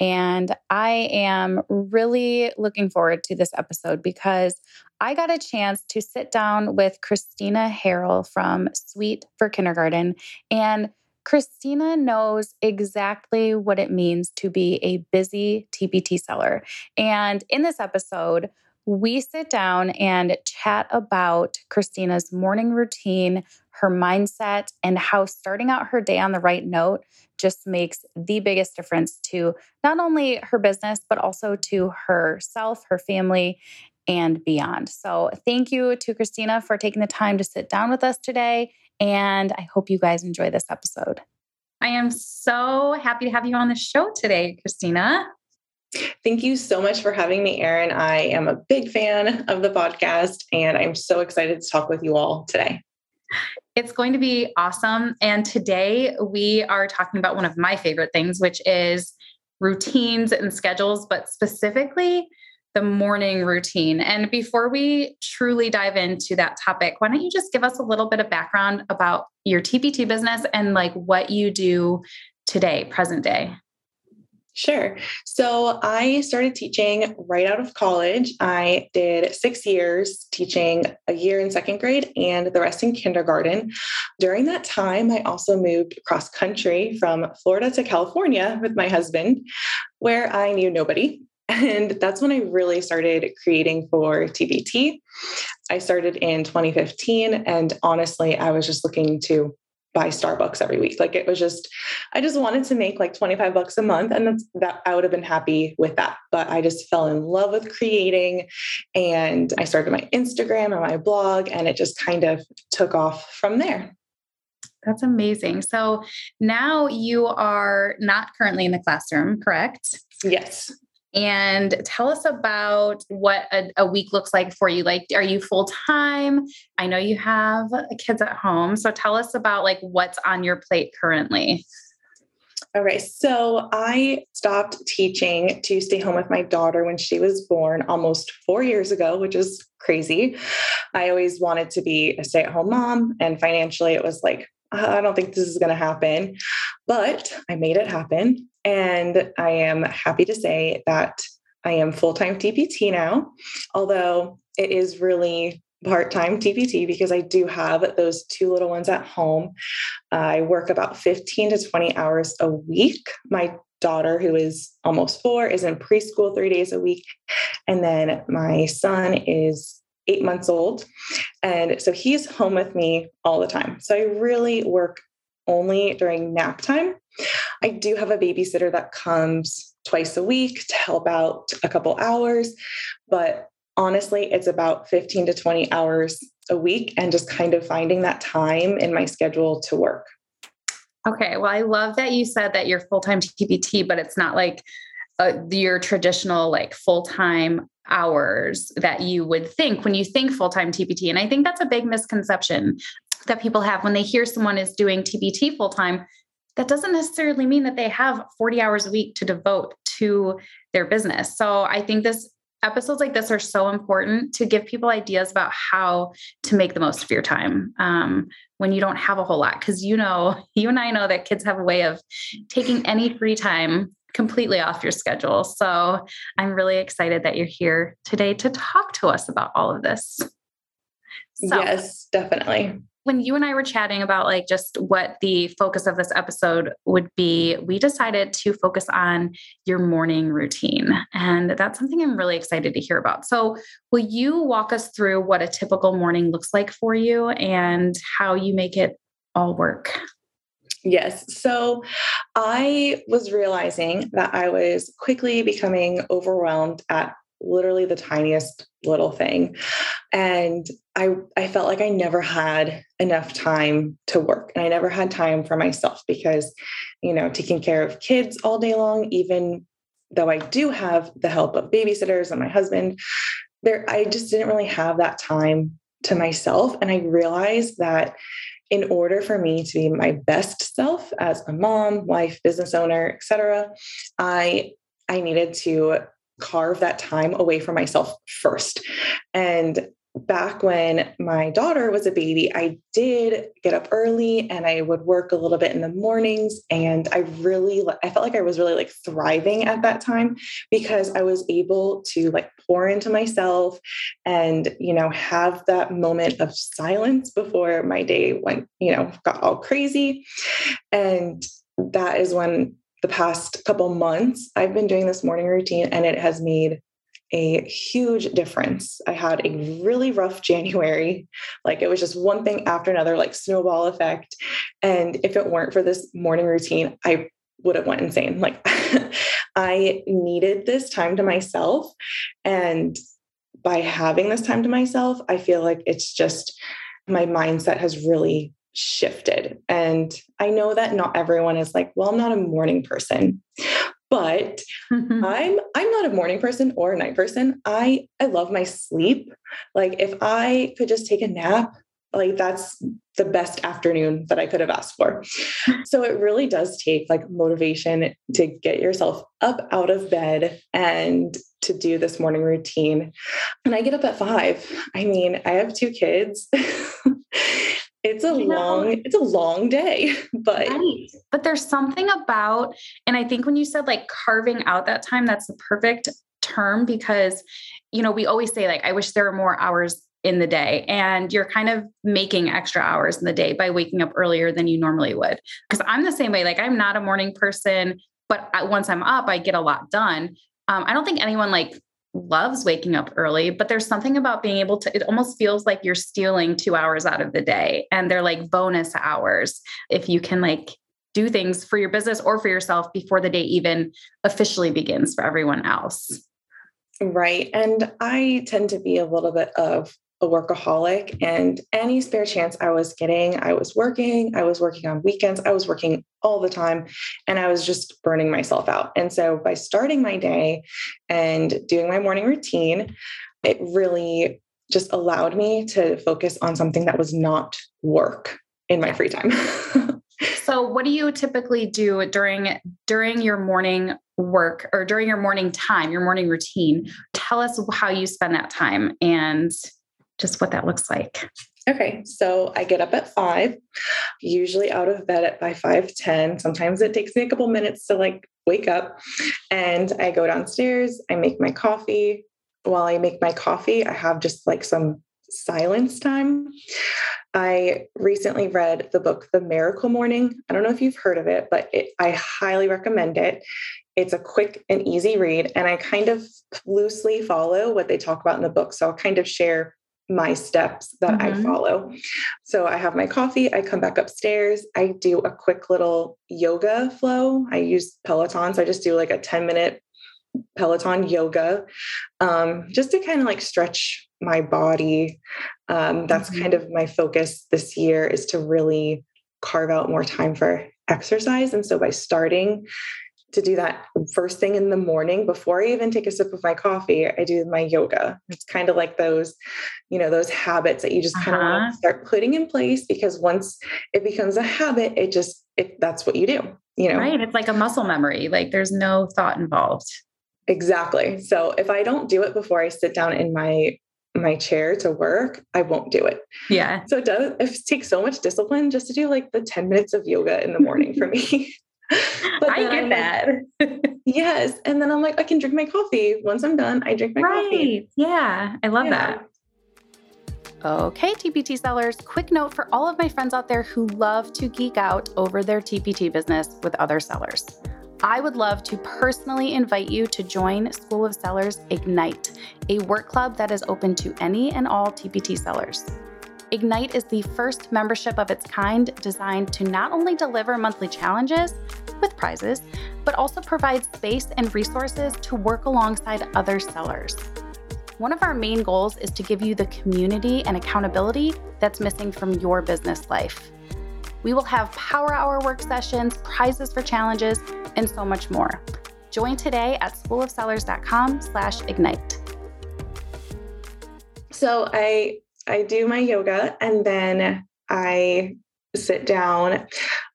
and I am really looking forward to this episode because I got a chance to sit down with Christina Harrell from Sweet for Kindergarten. And Christina knows exactly what it means to be a busy TPT seller. And in this episode, we sit down and chat about Christina's morning routine, her mindset, and how starting out her day on the right note just makes the biggest difference to not only her business, but also to herself, her family, and beyond. So, thank you to Christina for taking the time to sit down with us today. And I hope you guys enjoy this episode. I am so happy to have you on the show today, Christina. Thank you so much for having me, Erin. I am a big fan of the podcast, and I'm so excited to talk with you all today. It's going to be awesome. And today we are talking about one of my favorite things, which is routines and schedules, but specifically the morning routine. And before we truly dive into that topic, why don't you just give us a little bit of background about your TPT business and like what you do today, present day? Sure. So I started teaching right out of college. I did six years teaching a year in second grade and the rest in kindergarten. During that time, I also moved cross country from Florida to California with my husband, where I knew nobody. And that's when I really started creating for TPT. I started in 2015. And honestly, I was just looking to buy Starbucks every week. Like it was just, I just wanted to make like 25 bucks a month. And that's that I would have been happy with that. But I just fell in love with creating and I started my Instagram and my blog and it just kind of took off from there. That's amazing. So now you are not currently in the classroom, correct? Yes and tell us about what a, a, week looks like for you. Like are you full time i know you have kids at home. So tell us about like what's on your plate currently. All right so i stopped teaching to stay home with my daughter when she was born almost four years ago which is crazy. I always wanted to be a stay-at-home mom and financially it was like I don't think this is going to happen, but I made it happen. And I am happy to say that I am full time TPT now, although it is really part time TPT because I do have those two little ones at home. I work about 15 to 20 hours a week. My daughter, who is almost four, is in preschool three days a week. And then my son is eight months old. And so he's home with me all the time. So I really work only during nap time. I do have a babysitter that comes twice a week to help out a couple hours, but honestly, it's about 15 to 20 hours a week and just kind of finding that time in my schedule to work. Okay. Well, I love that you said that you're full time TPT, but it's not like uh, your traditional like full time hours that you would think when you think full time TPT. And I think that's a big misconception that people have when they hear someone is doing TPT full time. That doesn't necessarily mean that they have 40 hours a week to devote to their business. So I think this episodes like this are so important to give people ideas about how to make the most of your time um, when you don't have a whole lot. Because you know, you and I know that kids have a way of taking any free time completely off your schedule. So I'm really excited that you're here today to talk to us about all of this. So, yes, definitely. When you and I were chatting about like just what the focus of this episode would be, we decided to focus on your morning routine. And that's something I'm really excited to hear about. So, will you walk us through what a typical morning looks like for you and how you make it all work? Yes. So I was realizing that I was quickly becoming overwhelmed at literally the tiniest little thing. And I, I felt like I never had enough time to work and I never had time for myself because, you know, taking care of kids all day long, even though I do have the help of babysitters and my husband, there I just didn't really have that time to myself. And I realized that in order for me to be my best self as a mom, wife, business owner, etc., I I needed to carve that time away from myself first. And back when my daughter was a baby, I did get up early and I would work a little bit in the mornings. And I really, I felt like I was really like thriving at that time because I was able to like pour into myself and, you know, have that moment of silence before my day went, you know, got all crazy. And that is when the past couple months I've been doing this morning routine and it has made a huge difference. I had a really rough January. Like it was just one thing after another, like snowball effect. And if it weren't for this morning routine, I would have went insane. Like I needed this time to myself. And by having this time to myself, I feel like it's just my mindset has really shifted. And I know that not everyone is like, well, I'm not a morning person but i'm i'm not a morning person or a night person. I i love my sleep. Like if i could just take a nap like that's the best afternoon that i could have asked for. So it really does take like motivation to get yourself up out of bed and to do this morning routine. And i get up at five. I mean i have two kids it's a you long know, it's a long day but right. but there's something about and i think when you said like carving out that time that's the perfect term because you know we always say like i wish there were more hours in the day and you're kind of making extra hours in the day by waking up earlier than you normally would. Because i'm the same way like i'm not a morning person but once i'm up i get a lot done. Um, i don't think anyone like loves waking up early, but there's something about being able to, it almost feels like you're stealing two hours out of the day. And they're like bonus hours if you can like do things for your business or for yourself before the day even officially begins for everyone else. Right. And I tend to be a little bit of a workaholic and any spare chance I was getting, I was working, I was working on weekends, I was working all the time, and I was just burning myself out. And so by starting my day and doing my morning routine, it really just allowed me to focus on something that was not work in my free time. so what do you typically do during during your morning work or during your morning time, your morning routine? Tell us how you spend that time and just what that looks like. Okay, so I get up at five, usually out of bed at by five ten. Sometimes it takes me a couple minutes to like wake up, and I go downstairs. I make my coffee. While I make my coffee, I have just like some silence time. I recently read the book The Miracle Morning. I don't know if you've heard of it, but it, I highly recommend it. It's a quick and easy read, and I kind of loosely follow what they talk about in the book. So I'll kind of share my steps that mm-hmm. I follow. So I have my coffee, I come back upstairs, I do a quick little yoga flow. I use Peloton, so I just do like a 10 minute Peloton yoga um, just to kind of like stretch my body. Um, that's mm-hmm. kind of my focus this year is to really carve out more time for exercise. And so by starting to do that first thing in the morning before I even take a sip of my coffee. I do my yoga. It's kind of like those, you know, those habits that you just kind uh-huh. of start putting in place because once it becomes a habit, it just it that's what you do, you know. Right. It's like a muscle memory. Like there's no thought involved. Exactly. So if I don't do it before I sit down in my my chair to work, I won't do it. Yeah. So it does it takes so much discipline just to do like the 10 minutes of yoga in the morning for me. but I get I'm that. Like, yes. And then I'm like, I can drink my coffee. Once I'm done, I drink my right. coffee. Yeah. I love yeah. that. Okay, TPT sellers, quick note for all of my friends out there who love to geek out over their TPT business with other sellers. I would love to personally invite you to join School of Sellers Ignite, a work club that is open to any and all TPT sellers. Ignite is the first membership of its kind designed to not only deliver monthly challenges with prizes, but also provide space and resources to work alongside other sellers. One of our main goals is to give you the community and accountability that's missing from your business life. We will have power hour work sessions, prizes for challenges, and so much more. Join today at schoolofsellers.com slash ignite. So I I do my yoga and then I sit down.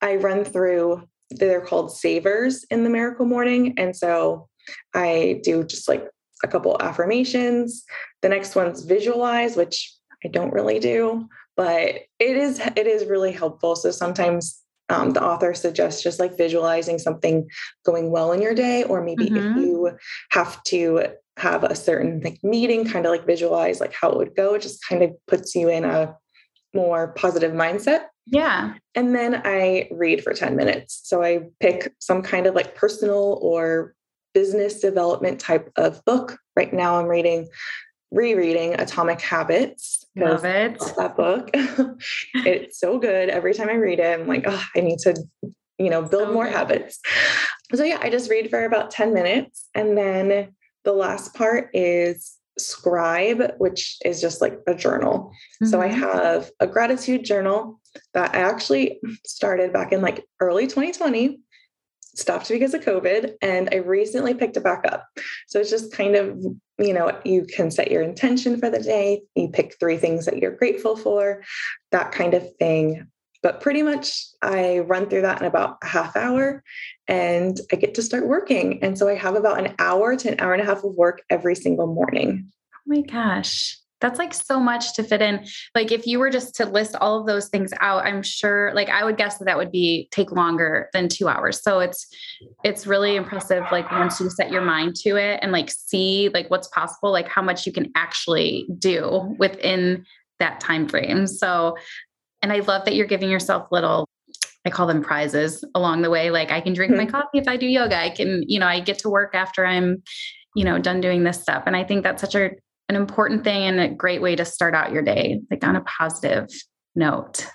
I run through they're called savers in the miracle morning. And so I do just like a couple affirmations. The next one's visualize, which I don't really do, but it is it is really helpful. So sometimes um, the author suggests just like visualizing something going well in your day, or maybe mm-hmm. if you have to have a certain like meeting, kind of like visualize like how it would go. It just kind of puts you in a more positive mindset. Yeah. And then I read for 10 minutes. So I pick some kind of like personal or business development type of book. Right now I'm reading rereading Atomic Habits. Love it. That book. it's so good. Every time I read it, I'm like, oh, I need to, you know, build so more good. habits. So yeah, I just read for about 10 minutes. And then the last part is scribe, which is just like a journal. Mm-hmm. So I mm-hmm. have a gratitude journal that I actually started back in like early 2020 stopped because of COVID and I recently picked it back up. So it's just kind of, you know, you can set your intention for the day, you pick three things that you're grateful for, that kind of thing. But pretty much I run through that in about a half hour and I get to start working. And so I have about an hour to an hour and a half of work every single morning. Oh my gosh. That's like so much to fit in. Like if you were just to list all of those things out, I'm sure like I would guess that that would be take longer than 2 hours. So it's it's really impressive like once you set your mind to it and like see like what's possible, like how much you can actually do within that time frame. So and I love that you're giving yourself little I call them prizes along the way. Like I can drink mm-hmm. my coffee if I do yoga. I can, you know, I get to work after I'm, you know, done doing this stuff. And I think that's such a an important thing and a great way to start out your day, like on a positive note.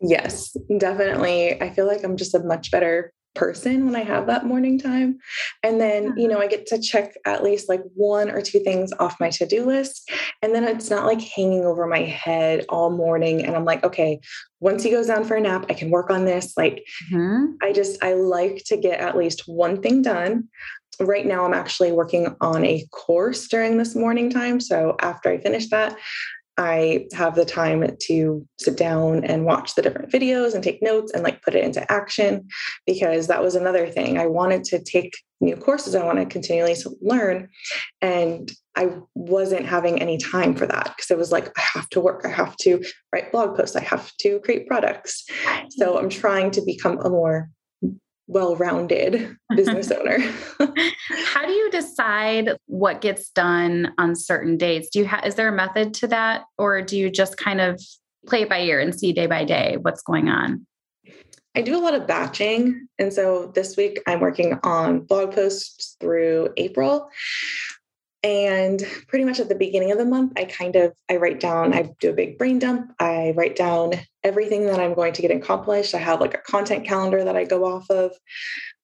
Yes, definitely. I feel like I'm just a much better person when I have that morning time. And then, you know, I get to check at least like one or two things off my to do list. And then it's not like hanging over my head all morning. And I'm like, okay, once he goes down for a nap, I can work on this. Like, mm-hmm. I just, I like to get at least one thing done right now I'm actually working on a course during this morning time. So after I finish that, I have the time to sit down and watch the different videos and take notes and like put it into action because that was another thing. I wanted to take new courses. I want to continually learn. And I wasn't having any time for that because it was like, I have to work, I have to write blog posts, I have to create products. So I'm trying to become a more well-rounded business owner. How do you decide what gets done on certain dates? Do you have is there a method to that or do you just kind of play it by ear and see day by day what's going on? I do a lot of batching. And so this week I'm working on blog posts through April and pretty much at the beginning of the month i kind of i write down i do a big brain dump. I write down everything that i'm going to get accomplished. I have like a content calendar that i go off of.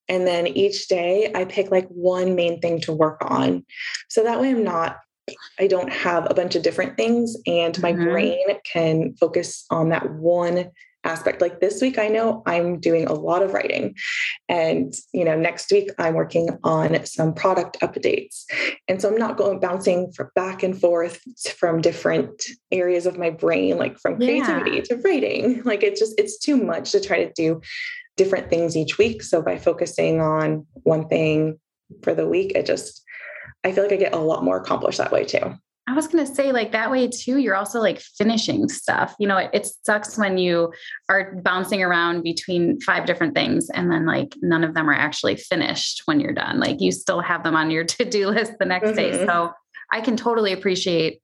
And then each day i pick like one main thing to work on. So that way i'm not i don't have a bunch of different things and my mm-hmm. brain can focus on that one aspect. Like this week i know i'm doing a lot of writing. And you know next week i'm working on some product updates. And so i'm not going bouncing back and forth from different areas of my brain like from creativity yeah. to writing. Like it's just it's too much to try to do different things each week. So by focusing on one thing for the week it just i feel like i get a lot more accomplished that way too I was going to say, like that way too, you're also like finishing stuff. You know, it, it, sucks when you are bouncing around between five different things and then like none of them are actually finished when you're done. Like you still have them on your to do list the next mm-hmm. day. So I can totally appreciate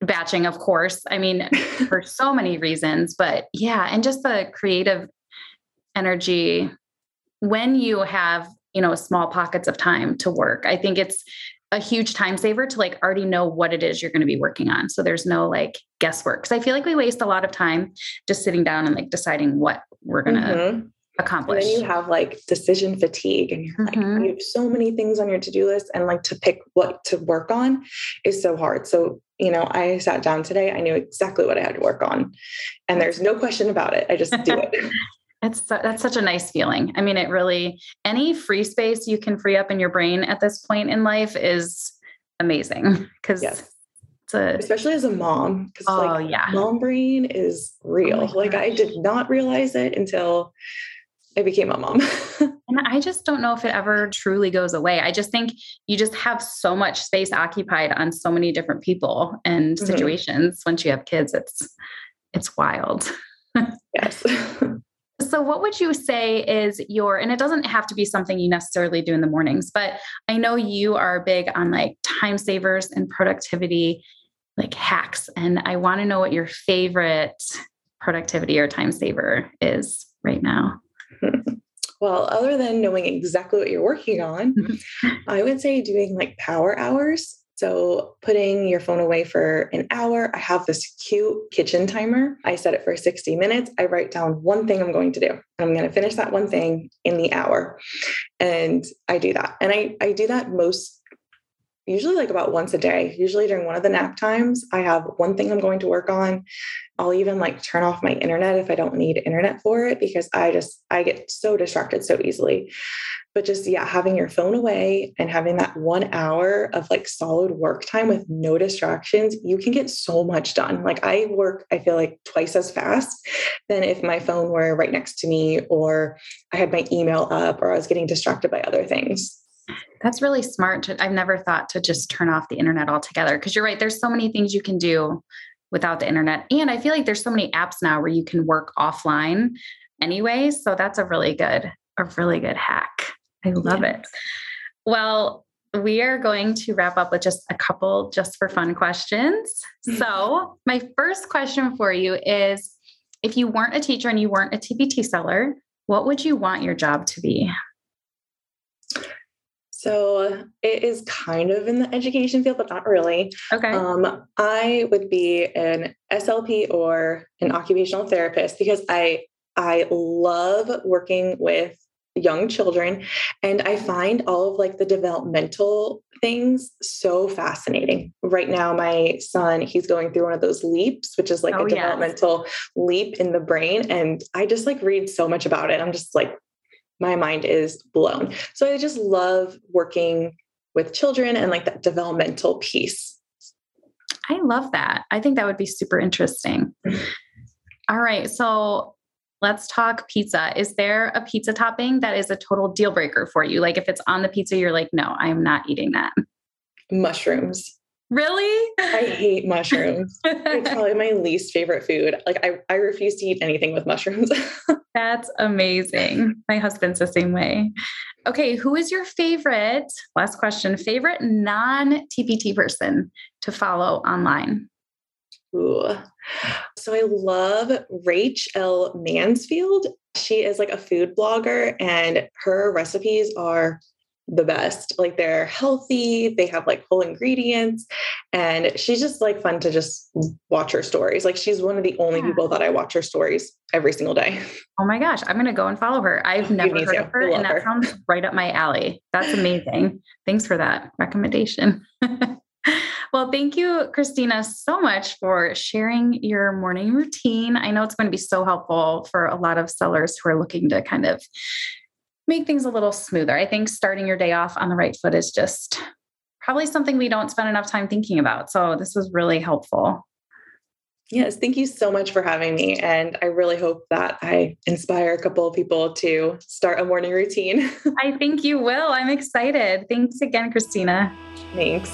batching, of course. I mean, for so many reasons, but yeah, and just the creative energy when you have you know small pockets of time to work i think it's a huge time saver to like already know what it is you're going to be working on. So there's no like guesswork. Cause I feel like we waste a lot of time just sitting down and like deciding what we're going to mm-hmm. accomplish. And then you have like decision fatigue and you're mm-hmm. like, you have so many things on your to do list and like to pick what to work on is so hard. So, you know, I sat down today, I knew exactly what I had to work on and there's no question about it. I just do it. It's that's such a nice feeling. I mean, it really any free space you can free up in your brain at this point in life is amazing because yes. A, especially as a mom because oh, like yeah. mom brain is real oh like i did not realize it until i became a mom and i just don't know if it ever truly goes away i just think you just have so much space occupied on so many different people and mm-hmm. situations once you have kids it's it's wild yes So, what would you say is your, and it doesn't have to be something you necessarily do in the mornings, but I know you are big on like time savers and productivity, like hacks. And I want to know what your favorite productivity or time saver is right now. Well, other than knowing exactly what you're working on, I would say doing like power hours. So, putting your phone away for an hour, I have this cute kitchen timer. I set it for 60 minutes. I write down one thing I'm going to do. I'm going to finish that one thing in the hour. And I do that. And I, I do that most, usually like about once a day. Usually during one of the nap times, I have one thing I'm going to work on. I'll even like turn off my internet if I don't need internet for it because I just, I get so distracted so easily but just yeah having your phone away and having that one hour of like solid work time with no distractions you can get so much done. Like i work i feel like twice as fast than if my phone were right next to me or i had my email up or i was getting distracted by other things. That's really smart to, i've never thought to just turn off the internet altogether because you're right there's so many things you can do without the internet. And i feel like there's so many apps now where you can work offline anyway so that's a really good a really good hack I love yeah. it. Well, we are going to wrap up with just a couple just for fun questions. Mm-hmm. So, my first question for you is if you weren't a teacher and you weren't a TPT seller, what would you want your job to be? So it is kind of in the education field, but not really. Okay. Um, I would be an SLP or an occupational therapist because I I love working with young children. And i find all of like the developmental things so fascinating. Right now my son he's going through one of those leaps which is like oh, a developmental yes. leap in the brain and i just like read so much about it. I'm just like my mind is blown. So i just love working with children and like that developmental piece. I love that. I think that would be super interesting. All right so let's talk pizza. Is there a pizza topping that is a total deal breaker for you? Like if it's on the pizza, you're like, no, I'm not eating that. Mushrooms. Really? I hate mushrooms. it's probably my least favorite food. Like I, I refuse to eat anything with mushrooms. That's amazing. My husband's the same way. Okay, who is your favorite? Last question. Favorite non-TPT person to follow online? Ooh. So I love Rachel Mansfield. She is like a food blogger, and her recipes are the best. Like they're healthy, they have like whole ingredients, and she's just like fun to just watch her stories. Like she's one of the only yeah. people that I watch her stories every single day. Oh my gosh, I'm gonna go and follow her. I've never heard to. of her, and that her. sounds right up my alley. That's amazing. Thanks for that recommendation. Well, thank you, Christina, so much for sharing your morning routine. I know it's going to be so helpful for a lot of sellers who are looking to kind of make things a little smoother. I think starting your day off on the right foot is just probably something we don't spend enough time thinking about. So, this was really helpful. Yes, thank you so much for having me. And I really hope that I inspire a couple of people to start a morning routine. I think you will. I'm excited. Thanks again, Christina. Thanks.